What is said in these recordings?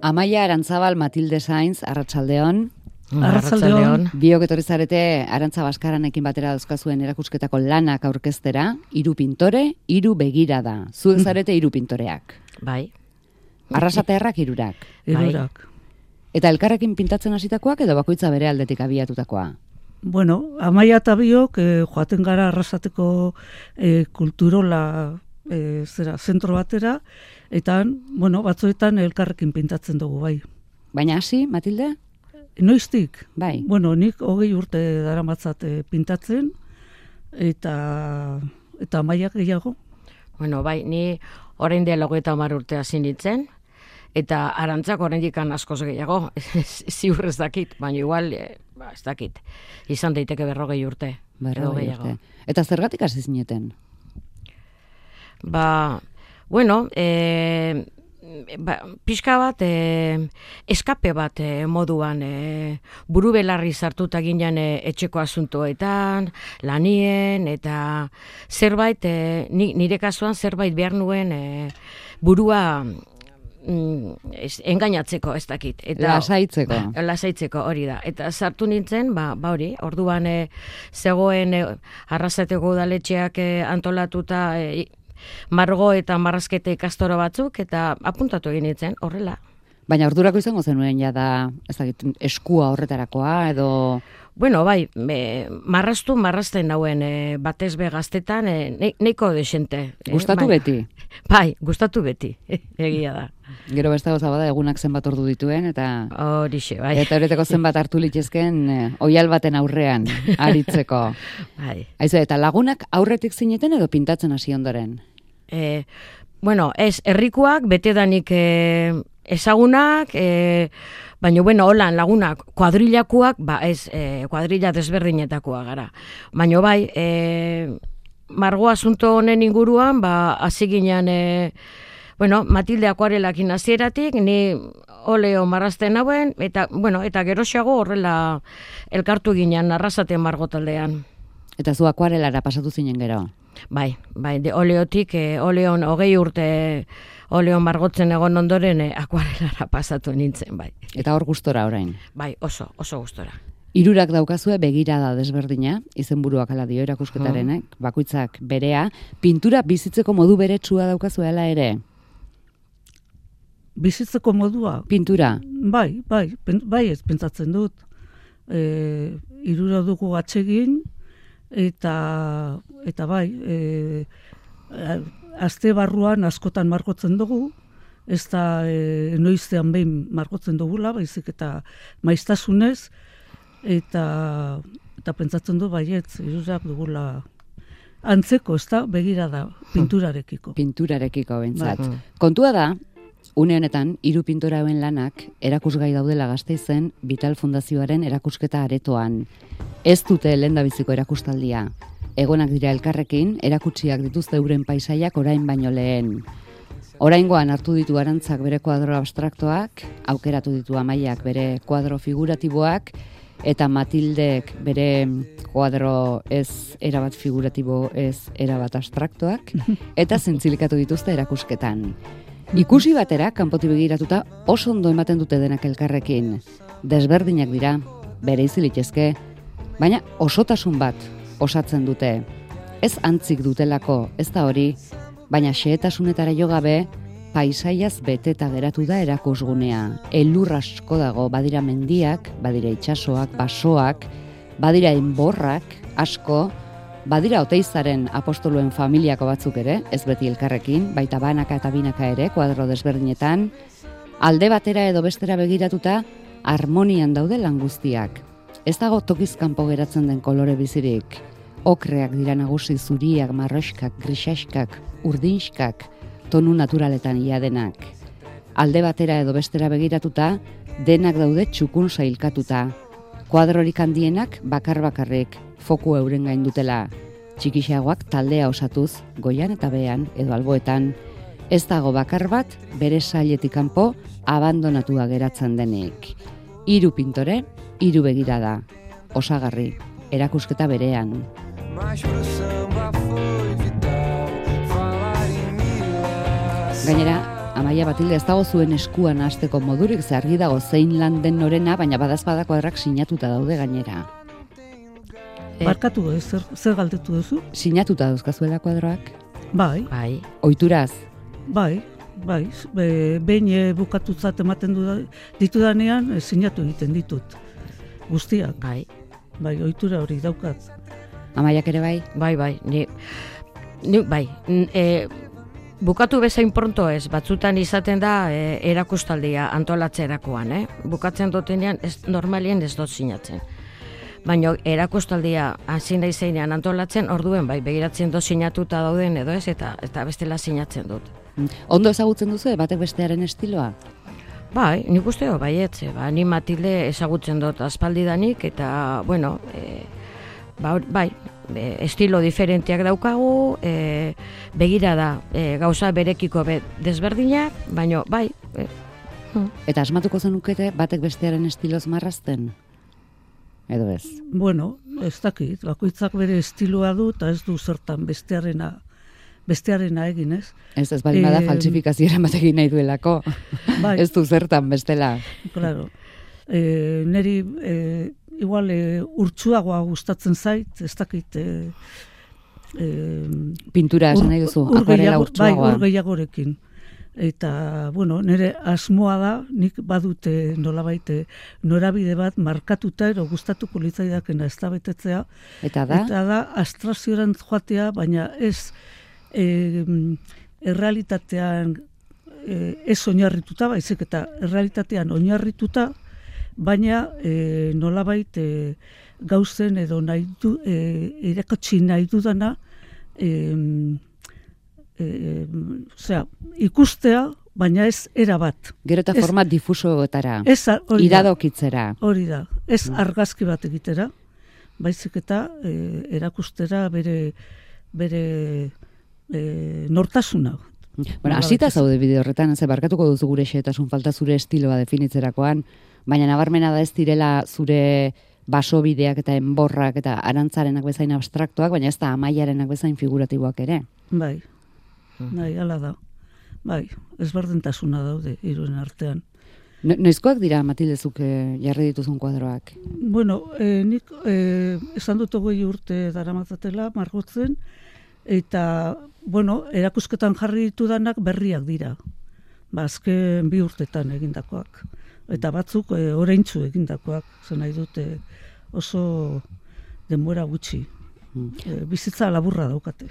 Amaia Arantzabal Matilde Sainz, Arratsaldeon. Arratsaldeon. Biok etorri zarete Arantza Baskaranekin batera dauzkazuen erakusketako lanak aurkeztera, hiru pintore, hiru begira da. Zuek zarete hiru pintoreak. Bai. Arrasatearrak hirurak. Hirurak. Eta elkarrekin pintatzen hasitakoak edo bakoitza bere aldetik abiatutakoa. Bueno, amaia eta biok eh, joaten gara arrasateko eh, kulturola eh, zera, zentro batera, eta, bueno, batzuetan elkarrekin pintatzen dugu, bai. Baina hasi, Matilde? Noiztik? Bai. Bueno, nik hogei urte daramatzat eh, pintatzen, eta eta amaiak gehiago. Bueno, bai, ni orain dela hogeita hamar urte hasi nintzen, eta arantzak oraindik askoz gehiago, ziur ez dakit, baina igual, eh, ba, ez dakit, izan daiteke berrogei urte. Berrogei urte. Eta zergatik hasi zineten? Ba, bueno, e, ba, pixka bat, e, eskape bat e, moduan, e, buru belarri sartuta ginen e, etxeko asuntoetan, lanien, eta zerbait, e, ni, nire kasuan zerbait behar nuen e, burua mm, ez, engainatzeko, ez dakit. Lasaitzeko. Lasaitzeko hori da. Eta sartu nintzen, ba, ba hori, orduan e, zegoen e, arrasateko udaletxeak e, antolatuta e, margo eta marrazkete ikastoro batzuk, eta apuntatu egin nintzen, horrela. Baina ordurako izango zenuen ja da, ez dakit, eskua horretarakoa edo... Bueno, bai, me, marraztu marrazten nauen e, batez be gaztetan, e, ne, neiko desente. e, Gustatu bai. beti. Bai, gustatu beti, egia da. Gero beste gauza bada egunak zenbat ordu dituen eta Horixe, bai. eta horretako zenbat hartu litzezken eh, oial baten aurrean aritzeko. bai. Aizu, eta lagunak aurretik zineten edo pintatzen hasi ondoren? E, bueno, ez, herrikoak, betedanik e, ezagunak, e, baina, bueno, holan lagunak, kuadrilakoak, ba, ez, e, kuadrilla desberdinetakoa gara. Baina, bai, e, margo asunto honen inguruan, ba, hasi ginen, e, bueno, Matilde akuarelakin hasieratik, ni oleo marrazten hauen, eta, bueno, eta geroxago horrela elkartu ginen arrasaten margo taldean. Eta zu akuarelara pasatu zinen gero. Bai, bai, de oleotik, e, oleon hogei urte oleon margotzen egon ondoren e, akuarelara pasatu nintzen, bai. Eta hor gustora orain. Bai, oso, oso gustora. Hirurak daukazue begirada desberdina, izenburuak ala dio erakusketarenek, bakoitzak berea, pintura bizitzeko modu beretsua daukazue ala ere. Bizitzeko modua, Pintura, bai, bai, bai ez pentsatzen dut. E, irura dugu atsegin, eta, eta bai, e, a- aste barruan askotan margotzen dugu, ez da e, noiztean behin margotzen dugula, baizik eta maiztasunez, eta, eta pentsatzen du baietz, irurak dugula antzeko, ez da, begira da, pinturarekiko. pinturarekiko bentsat. Bai. Kontua da, une honetan, hiru pintora hauen lanak erakusgai daudela gazteizen Vital Fundazioaren erakusketa aretoan. Ez dute lendabiziko erakustaldia. Egonak dira elkarrekin, erakutsiak dituzte euren paisaiak orain baino lehen. Oraingoan hartu ditu arantzak bere kuadro abstraktoak, aukeratu ditu amaiak bere kuadro figuratiboak, eta Matildek bere kuadro ez erabat figuratibo, ez erabat abstraktoak, eta zentzilikatu dituzte erakusketan. Ikusi batera, kanpoti begiratuta, oso ondo ematen dute denak elkarrekin. Desberdinak dira, bere izilitezke, baina osotasun bat osatzen dute. Ez antzik dutelako, ez da hori, baina xehetasunetara jo gabe, paisaiaz beteta geratu da erakusgunea. Elur asko dago, badira mendiak, badira itsasoak, basoak, badira enborrak asko, badira oteizaren apostoluen familiako batzuk ere, ez beti elkarrekin, baita banaka eta binaka ere, kuadro desberdinetan, alde batera edo bestera begiratuta, harmonian daude lan guztiak. Ez dago tokizkanpo geratzen den kolore bizirik. Okreak dira nagusi zuriak, marroskak, grisaskak, urdinskak, tonu naturaletan ia denak. Alde batera edo bestera begiratuta, denak daude txukun sailkatuta. Kuadrorik handienak bakar bakarrik, foku euren gain dutela. Txikixagoak taldea osatuz, goian eta bean edo alboetan, ez dago bakar bat bere sailetik kanpo abandonatua geratzen denik. Hiru pintore, hiru begirada. Osagarri, erakusketa berean. Gainera, Amaia Batilde ez dago zuen eskuan hasteko modurik ze argi dago zein lan den norena, baina badazpadako errak sinatuta daude gainera. Eh. Barkatu ez, zer, zer galdetu duzu? Sinatuta dauzkazuela kuadroak? Bai, Bai, Oituraz, bai, bai, be, behin e, bukatutzat ematen du ditudanean e, sinatu egiten ditut. Guztiak, bai, bai, ohitura hori daukat. Amaiak ere bai? bai, bai, ni, ni bai, n- e, bukatu bezain pronto ez, batzutan izaten da e, erakustaldia antolatzerakoan, eh? Bukatzen dutenean, ez, normalien ez dut sinatzen. Baina erakustaldia hasi nahi zeinean antolatzen, orduen bai, begiratzen dut sinatuta dauden edo ez, eta eta bestela sinatzen dut. Ondo ezagutzen duzu, batek bestearen estiloa? Bai, nik uste dut, baietze, ba, ni Matilde ezagutzen dut aspaldidanik, eta, bueno, e, ba, bai, e, estilo diferenteak daukagu, e, begira da, e, gauza berekiko be, desberdinak, baino, bai, e, Eta asmatuko zenukete batek bestearen estiloz marrazten? Edo ez? Bueno, ez dakit, bakoitzak bere estiloa du eta ez du zertan bestearena bestearena egin, ez? Ez ez baldin bada Em, faltsifikazioaren batekin nahi duelako. Bai, Ez du zertan bestela. claro. E, neri e, igual e, urtsuagoa gustatzen zait, ez dakit e, e, Pintura esan nahi duzu, ur gehiago- urtsuagoa. Bai, ur gehiagorekin. Eta, bueno, nire asmoa da, nik badute nolabait eh, norabide bat markatuta ero gustatuko litzaidakena ez da betetzea, Eta da, Eta da astrazioran joatea, baina ez e, errealitatean e, ez oinarrituta, baizik eta errealitatean oinarrituta, baina e, nolabait e, gauzen edo nahi du, e, irakatsi nahi dudana, e, e, osea, ikustea, baina ez erabat. gero eta format difusoetara, Ez hori iradokitzera. Hori da, ez argazki bat egitera, baizik eta e, erakustera bere bere e, nortasuna. Bueno, hasita zaude bideo horretan, ze barkatuko duzu gure xetasun falta zure estiloa definitzerakoan, baina nabarmena da ez direla zure basobideak eta enborrak eta arantzarenak bezain abstraktuak, baina ez da amaiarenak bezain figuratiboak ere. Bai, bai, hala da. Bai, ezberdintasuna daude hiruen artean. No, noizkoak dira, Matildezuk eh, jarri dituzun kuadroak? Bueno, e, nik e, esan dut hogei urte daramatzatela margotzen, eta, bueno, erakusketan jarri ditudanak berriak dira. Ba, azken bi urtetan egindakoak. Eta batzuk e, oraintzu egindakoak, zen nahi dute oso denbora gutxi. Mm. E, bizitza laburra daukate.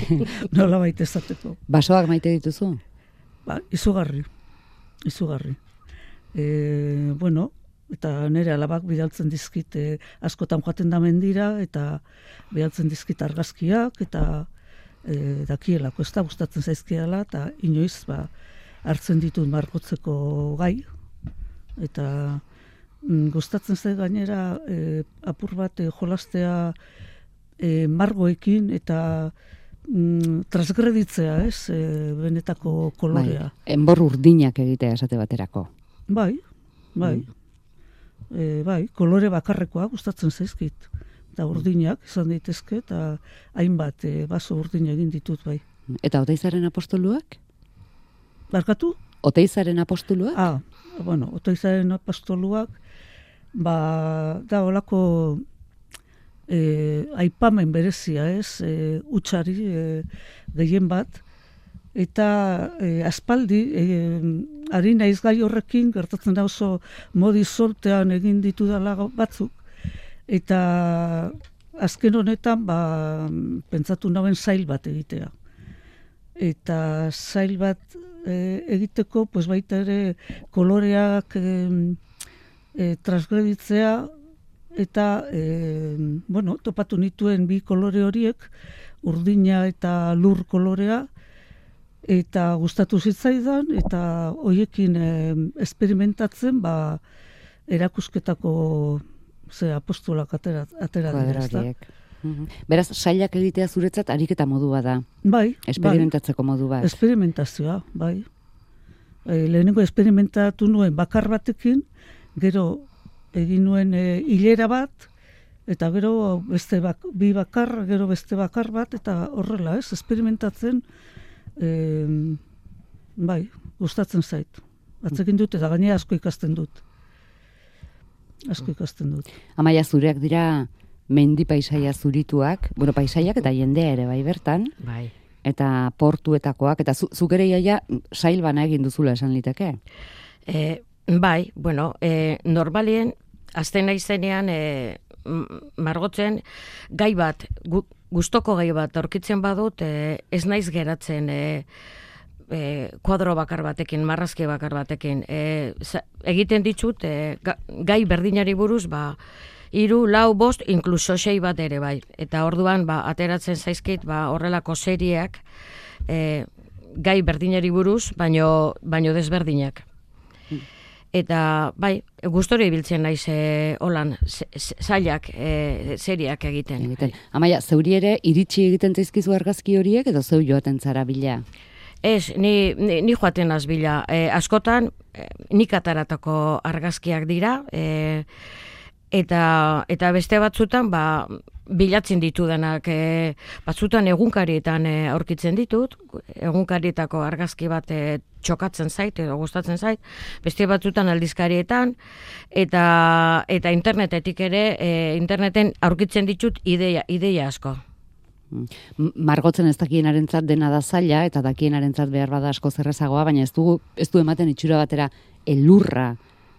Nola baita esateko. Basoak maite dituzu? Ba, izugarri, izugarri. E, bueno, eta nire alabak bidaltzen dizkit e, askotan joaten da mendira, eta bidaltzen dizkit argazkiak, eta e, dakielako, ez da gustatzen zaizkiala, eta inoiz ba, hartzen ditut margotzeko gai, eta mm, gustatzen zait gainera e, apur bat e, jolastea e, margoekin, eta mm, transgreditzea, ez, e, benetako kolorea. Bai, enbor urdinak egitea esate baterako. Bai, bai. E, bai, kolore bakarrekoa gustatzen zaizkit. Eta urdinak izan daitezke eta hainbat e, baso urdin egin ditut bai. Eta oteizaren apostoluak? Barkatu? Oteizaren apostoluak? Ah, bueno, otoizaren apostoluak ba, da olako e, aipamen berezia, ez? E, utxari e, gehien bat. Eta e, aspaldi e, ari naiz gai horrekin gertatzen da oso modi sortean egin ditu dala batzuk. Eta azken honetan ba, pentsatu nauen zail bat egitea. Eta zail bat e, egiteko pues baita ere koloreak e, e, transgreditzea eta e, bueno, topatu nituen bi kolore horiek urdina eta lur kolorea eta gustatu zitzaidan eta hoiekin e, esperimentatzen ba erakusketako ze apostolak atera, atera dira, horiek. Mhm. Beraz, sailak egitea zuretzat ariketa modu bada, Bai, bai. esperimentatzeko modu bat. Esperimentazioa, bai. E, lehenengo esperimentatu nuen bakar batekin, gero egin nuen e, hilera bat, eta gero beste bak, bi bakar, gero beste bakar bat, eta horrela, ez, esperimentatzen, e, bai, gustatzen zait. Atzekin dut eta gainera asko ikasten dut. Asko ikasten dut. Amaia zureak dira mendi paisaia zurituak, bueno, paisaiak eta jendea ere bai bertan, Bai. eta portuetakoak, eta zu, zuk ere iaia sail bana egin duzula esan liteke. E, bai, bueno, e, normalien, azten naizenean, e, margotzen, gai bat, gu, gustoko gai bat aurkitzen badut, e, ez naiz geratzen, e, e, kuadro bakar batekin, marrazki bakar batekin. E, za, egiten ditut, e, ga- gai berdinari buruz, ba, hiru, lau, bost, inkluso sei bat ere bai. Eta orduan, ba, ateratzen zaizkit, ba, horrelako serieak, e, gai berdinari buruz, baino, baino desberdinak. Eta, bai, gustori ibiltzen naiz e, holan, zailak, e, seriak egiten. Egiten. Amaia, zeuri ere iritsi egiten zaizkizu argazki horiek edo zeu joaten zara bila? Ez, ni, ni, ni joaten azbila. E, askotan, e, nik ataratako argazkiak dira, e, eta, eta beste batzutan, ba, bilatzen ditudanak, e, batzutan egunkarietan e, aurkitzen ditut, egunkarietako argazki bat e, txokatzen zait edo gustatzen zait, beste batzutan aldizkarietan, eta, eta internetetik ere, e, interneten aurkitzen ditut ideia, ideia asko. Margotzen ez dakienarentzat dena da zaila eta dakienarentzat behar bada asko zerrezagoa, baina ez du, ez du ematen itxura batera elurra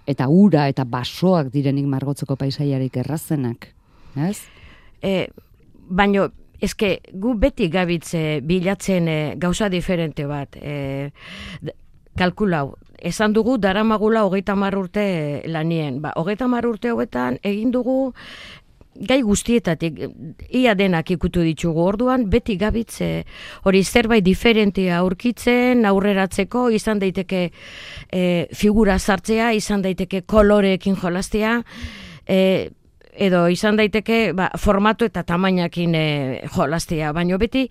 eta ura eta basoak direnik margotzeko paisaiarik errazenak. Ez? E, baino, eske gu beti gabitze bilatzen e, gauza diferente bat. E, kalkulau, esan dugu daramagula hogeita hamar urte lanien. Ba, hogeita hamar urte hogetan egin dugu gai guztietatik, ia denak ikutu ditugu orduan, beti gabitze hori zerbait diferentea aurkitzen, aurreratzeko, izan daiteke e, figura sartzea, izan daiteke koloreekin jolastea, e, edo izan daiteke ba, formatu eta tamainakin e, jolastea, baino beti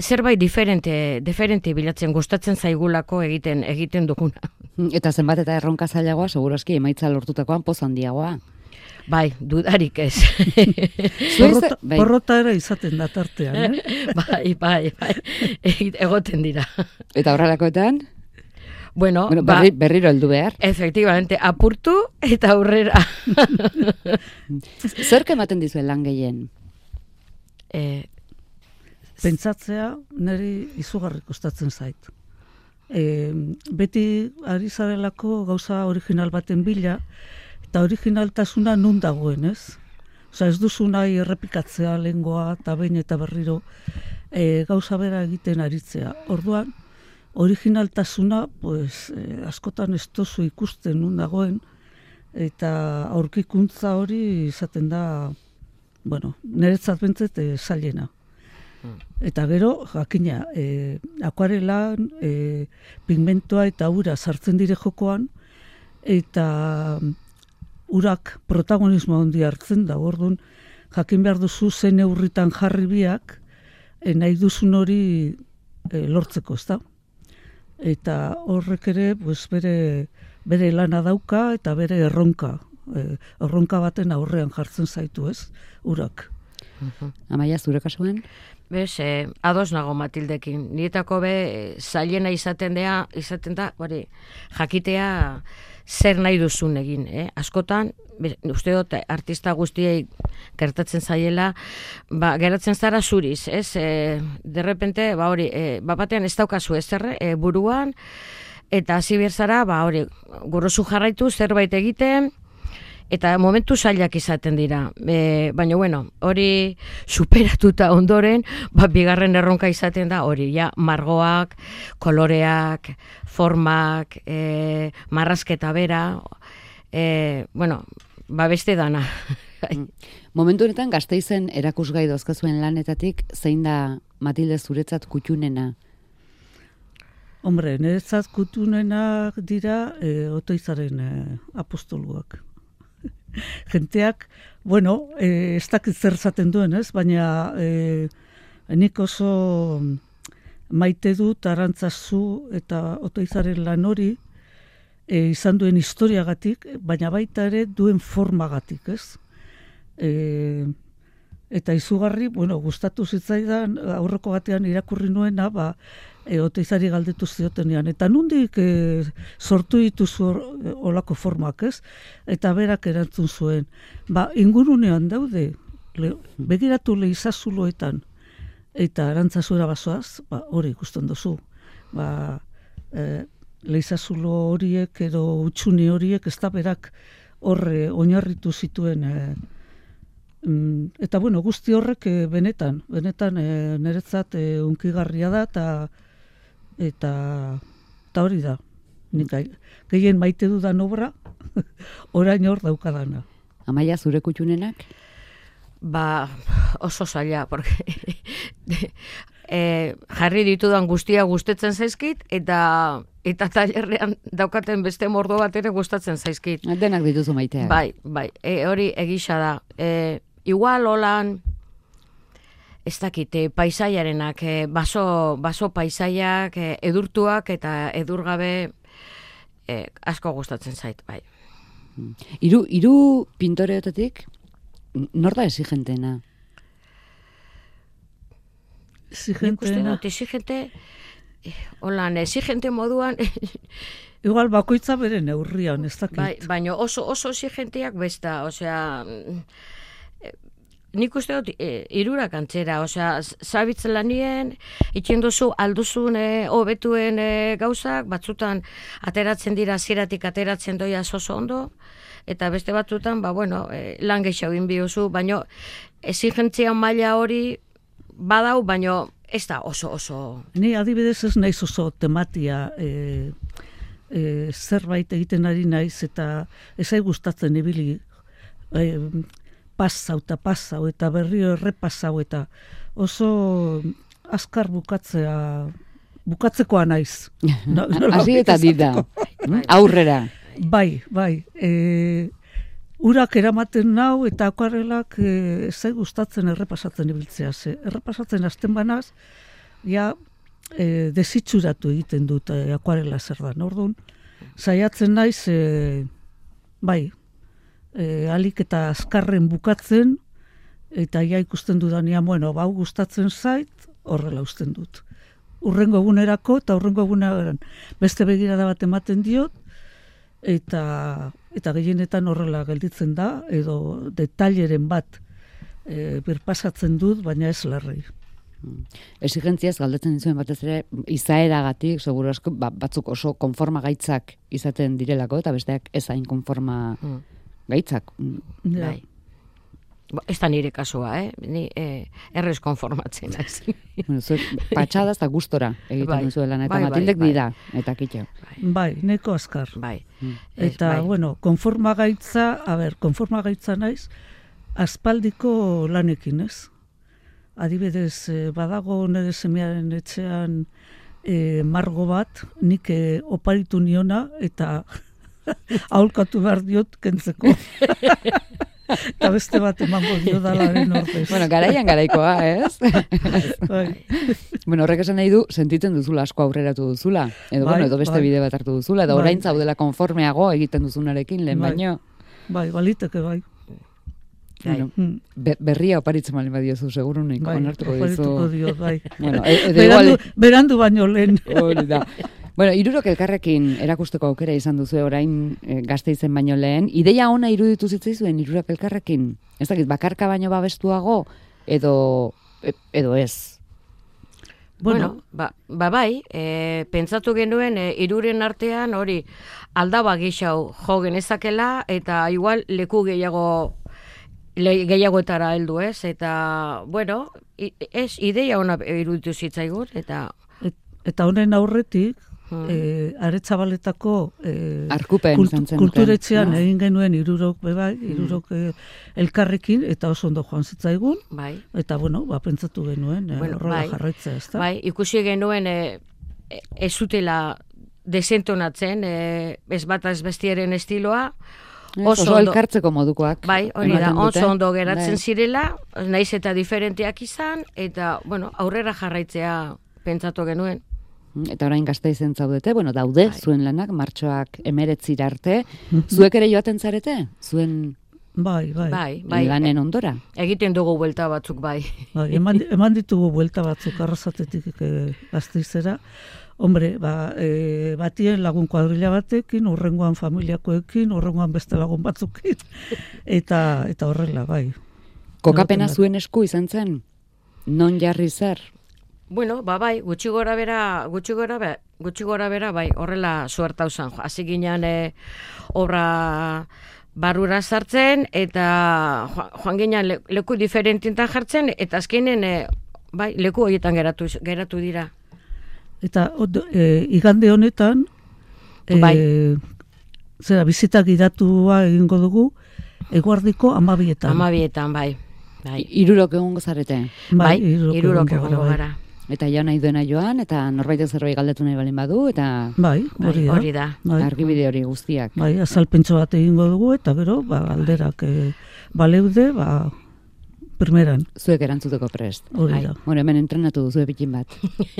zerbait diferente, diferente bilatzen gustatzen zaigulako egiten egiten duguna. Eta zenbat eta erronka zailagoa, segurazki emaitza lortutakoan poz handiagoa. Bai, dudarik ez. Porrota, bai. porrota ere izaten da tartean, eh? bai, bai, bai, egoten dira. Eta horrelakoetan, Bueno, bueno, ba, berri, berriro heldu behar. efectivamente, apurtu eta aurrera. Zerk ematen dizuen lan gehien? e, Pentsatzea niri izugarri kostatzen zait. E, beti ari zarelako gauza original baten bila, eta originaltasuna nun dagoen, ez? Osa ez duzu nahi errepikatzea lengoa eta behin eta berriro e, gauza bera egiten aritzea. Orduan, originaltasuna, pues, e, askotan ez duzu ikusten nun dagoen, eta aurkikuntza hori izaten da, bueno, niretzat bentzet e, zailena. Eta gero, jakina, e, akuarelan, e, pigmentoa eta ura sartzen dire jokoan, eta mm, urak protagonismo handi hartzen da, orduan, jakin behar duzu zen neurritan jarri biak, e, nahi duzun hori e, lortzeko, ezta? Eta horrek ere, pues, bere, bere lana dauka eta bere erronka. E, erronka baten aurrean jartzen zaitu, ez? Urak. Amaia, zure kasuan? Bez, eh, ados nago Matildekin. Nietako be, eh, zailena izaten dea, izaten da, hori, jakitea zer nahi duzun egin, eh? Askotan, uste dut, artista guztiei gertatzen zaiela, ba, geratzen zara zuriz, ez? E, derrepente, ba hori, e, ba batean ez daukazu ezer e, buruan, eta hasi zara, ba hori, gorozu jarraitu, zerbait egiten, eta momentu zailak izaten dira. E, baina, bueno, hori superatuta ondoren, ba, bigarren erronka izaten da, hori, ja, margoak, koloreak, formak, e, marrazketa bera, e, bueno, ba, beste dana. Momentu honetan gazteizen erakusgai dozkazuen lanetatik, zein da Matilde zuretzat kutxunena? Hombre, niretzat kutunenak dira e, otoizaren e, apostoluak. Jenteak, bueno, e, ez dakit zer zaten duen, ez? Baina e, nik oso maite dut arantzazu eta otoizaren lan hori e, izan duen historiagatik, baina baita ere duen formagatik, ez? E, Eta izugarri, bueno, gustatu zitzaidan aurreko batean irakurri nuena, ba, e, oteizari galdetu ziotenean. Eta nundik e, sortu dituzu hor- e, olako formak, ez? Eta berak erantzun zuen. Ba, ingurunean daude, le, begiratu leizazuloetan, eta arantzazura basoaz, ba, hori ikusten duzu. Ba, e, leizazulo horiek edo utxuni horiek ez da berak horre oinarritu zituen e, eta bueno, guzti horrek e, benetan, benetan e, niretzat e, unkigarria da eta eta eta hori da. Nik gehien maite dudan obra orain hor daukadana. Amaia zure kutxunenak? Ba, oso zaila, porque e, jarri ditudan guztia gustetzen zaizkit, eta eta tailerrean daukaten beste mordo bat ere gustatzen zaizkit. Denak dituzu maiteak. Bai, bai, e, hori egisa da. E, igual holan, ez dakite, paisaiarenak, e, baso, baso paisaiak, e, edurtuak eta edurgabe e, asko gustatzen zait, bai. Hiru hiru pintoreotetik nor da exigentena? Nik dut, exigente, eh, holan, exigente moduan, Igual bakoitza bere neurrian, ez dakit. bai, baino oso oso exigenteak besta, osea, mm, eh, nik uste dut, e, irurak antzera, osea, z- zabitzen lanien, itxen duzu, alduzun, e, hobetuen e, gauzak, batzutan ateratzen dira, ziratik ateratzen doia oso ondo, eta beste batzutan, ba, bueno, e, lan gehiago inbiozu, baino, exigentzia maila hori badau, baino, ez da oso oso Ni adibidez ez naiz oso tematia e, e, zerbait egiten ari naiz eta ezai gustatzen ibili e, pasau eta pasau eta berrio errepasau eta oso azkar bukatzea bukatzekoa naiz. Hasi eta dida. Mm, Aurrera. Bai, bai. E, urak eramaten nau eta akuarelak e, zait gustatzen errepasatzen ibiltzea. Ze, errepasatzen hasten banaz, ja e, desitxuratu egiten dut e, akuarela zer da. Orduan, saiatzen naiz, e, bai, e, alik eta azkarren bukatzen, eta ja ikusten dudanean, bueno, bau gustatzen zait, horrela usten dut. Urrengo egunerako eta urrengo eguneran beste begirada bat ematen diot, eta eta gehienetan horrela gelditzen da edo detaileren bat e, birpasatzen dut baina ez larri. Exigentziaz galdetzen dizuen batez ere izaeragatik, seguru asko, ba, batzuk oso konforma gaitzak izaten direlako eta besteak ez hain konforma Mm. Gaitzak. Ja. Bai. Ba, Ez da nire kasua, eh? Ni eh, errez konformatzen naiz. Bueno, zuek patxadaz eta gustora egiten Bai. duzuela, eta Bai, bai, Matildek bai. dira, eta kitxo. Bai, neko azkar. bai. Mm. Eta, bai. bueno, konforma gaitza, a ber, konforma gaitza naiz, aspaldiko lanekin, ez? Adibidez, eh, badago nire semearen etxean e, margo bat, nik e, oparitu niona, eta aholkatu behar diot kentzeko. eta beste bat emango dio dalaren ordez. Bueno, garaian garaikoa, ez? bai. bueno, horrek esan nahi du, sentitzen duzula asko aurreratu duzula. Edo, Bai, bueno, edo beste bai. bide bat hartu duzula, edo Bai. orain zaudela konformeago egiten duzunarekin, lehen Bai. baino. bai, baliteke bai. Bai. Bueno, Hmm, be- berria oparitzen bali badiozu, seguru nik, bai, onartuko oparituko dizu. dio, bai. Bueno, e- berandu, igual, berandu baino lehen. hori da. Bueno, irurok elkarrekin erakusteko aukera izan duzu orain e, gazte izen baino lehen. Ideia ona iruditu zitzaizuen irurok elkarrekin? Ez dakit, bakarka baino babestuago edo, edo ez? Bueno, ba, ba bai, e, pentsatu genuen e, iruren artean hori aldaba gehiago jo genezakela eta igual leku gehiago le, gehiagoetara heldu ez eta bueno, i, ez ideia ona iruditu zitzaigun eta Et, eta honen aurretik, Hmm. eh, aretsabaletako eh, Arkupen zen kulturetxean Ah. egin genuen irurok bebai, irurok eh, elkarrekin, eta oso ondo joan zitzaigun, bai, eta bueno, ba, pentsatu genuen, eh, Bueno, horrela bai. jarraitzea, ez da? bai, ikusi genuen e, e, ez zutela desentonatzen, e, ez bat ez bestiaren estiloa, oso oso ondo- elkartzeko modukoak. Bai, hori da, oso ondo geratzen Bai. zirela, naiz eta diferenteak izan, eta, bueno, aurrera jarraitzea pentsatu genuen. Eta orain gazte izen zaudete, bueno, daude Bai. zuen lanak, martxoak emeretzira arte. Zuek ere joaten zarete? Zuen Bai, bai. Bai, bai. lanen ondora. Egiten dugu buelta batzuk bai. bai eman, eman ditugu buelta batzuk arrasatetik e, gazteizera. Hombre, ba, e, batien lagun kuadrilla batekin, urrengoan familiakoekin, urrengoan beste lagun batzukin, eta eta horrela, bai. Kokapena zuen esku izan zen? Non jarri zer? Bueno, ba bai, gutxi gora bera, gutxi gora bera, gutxi gora bera, bai, horrela suertau jo. Hasi ginen e, obra barrura sartzen, eta joa- joan ginen le, leku diferentintan jartzen, eta azkenen, e, bai, leku horietan geratu, geratu dira. Eta od, e, igande honetan, e, Bai. zera, bizita gidatua egingo dugu, eguardiko amabietan. Amabietan, bai. Bai, Irurok egongo zarete. bai, hirurok irurok egongo egongo gara, gara. Eta ja nahi duena joan, eta norbaitek zerbait galdetu nahi balin badu, eta Bai, Bai, hori da. hori da. Bai, argibide hori guztiak. bai, azalpentso bat egingo dugu, eta gero, ba, alderak e, baleude, ba, primeran, Zuek erantzuteko prest. hori Bai. da. Bueno, hemen entrenatu duzu epikin bat.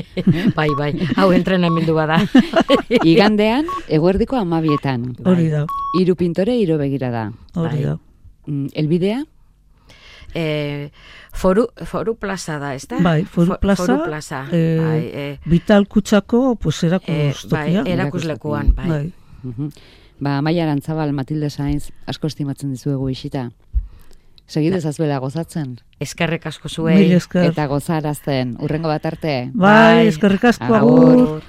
bai, bai, hau entrenamendu bada. Igandean, eguerdiko amabietan. Hori da, Hiru pintore, hiru begirada. hori Bai. da. Mm, Elbidea? E, foru, foru plaza da, ez da? Bai, foru Fo- plaza, Foru plaza, eh, bai, e, Vital kutsako, pues, e, bai, erakustokia. erakuslekuan, bai. bai. Ba, Maia Arantzabal, Matilde Sainz, asko estimatzen dizuegu isita. Segide zazuela gozatzen. Eskerrek asko zuei. esker. Eta gozarazten, urrengo bat arte. Bai, eskerrik asko Agur. agur.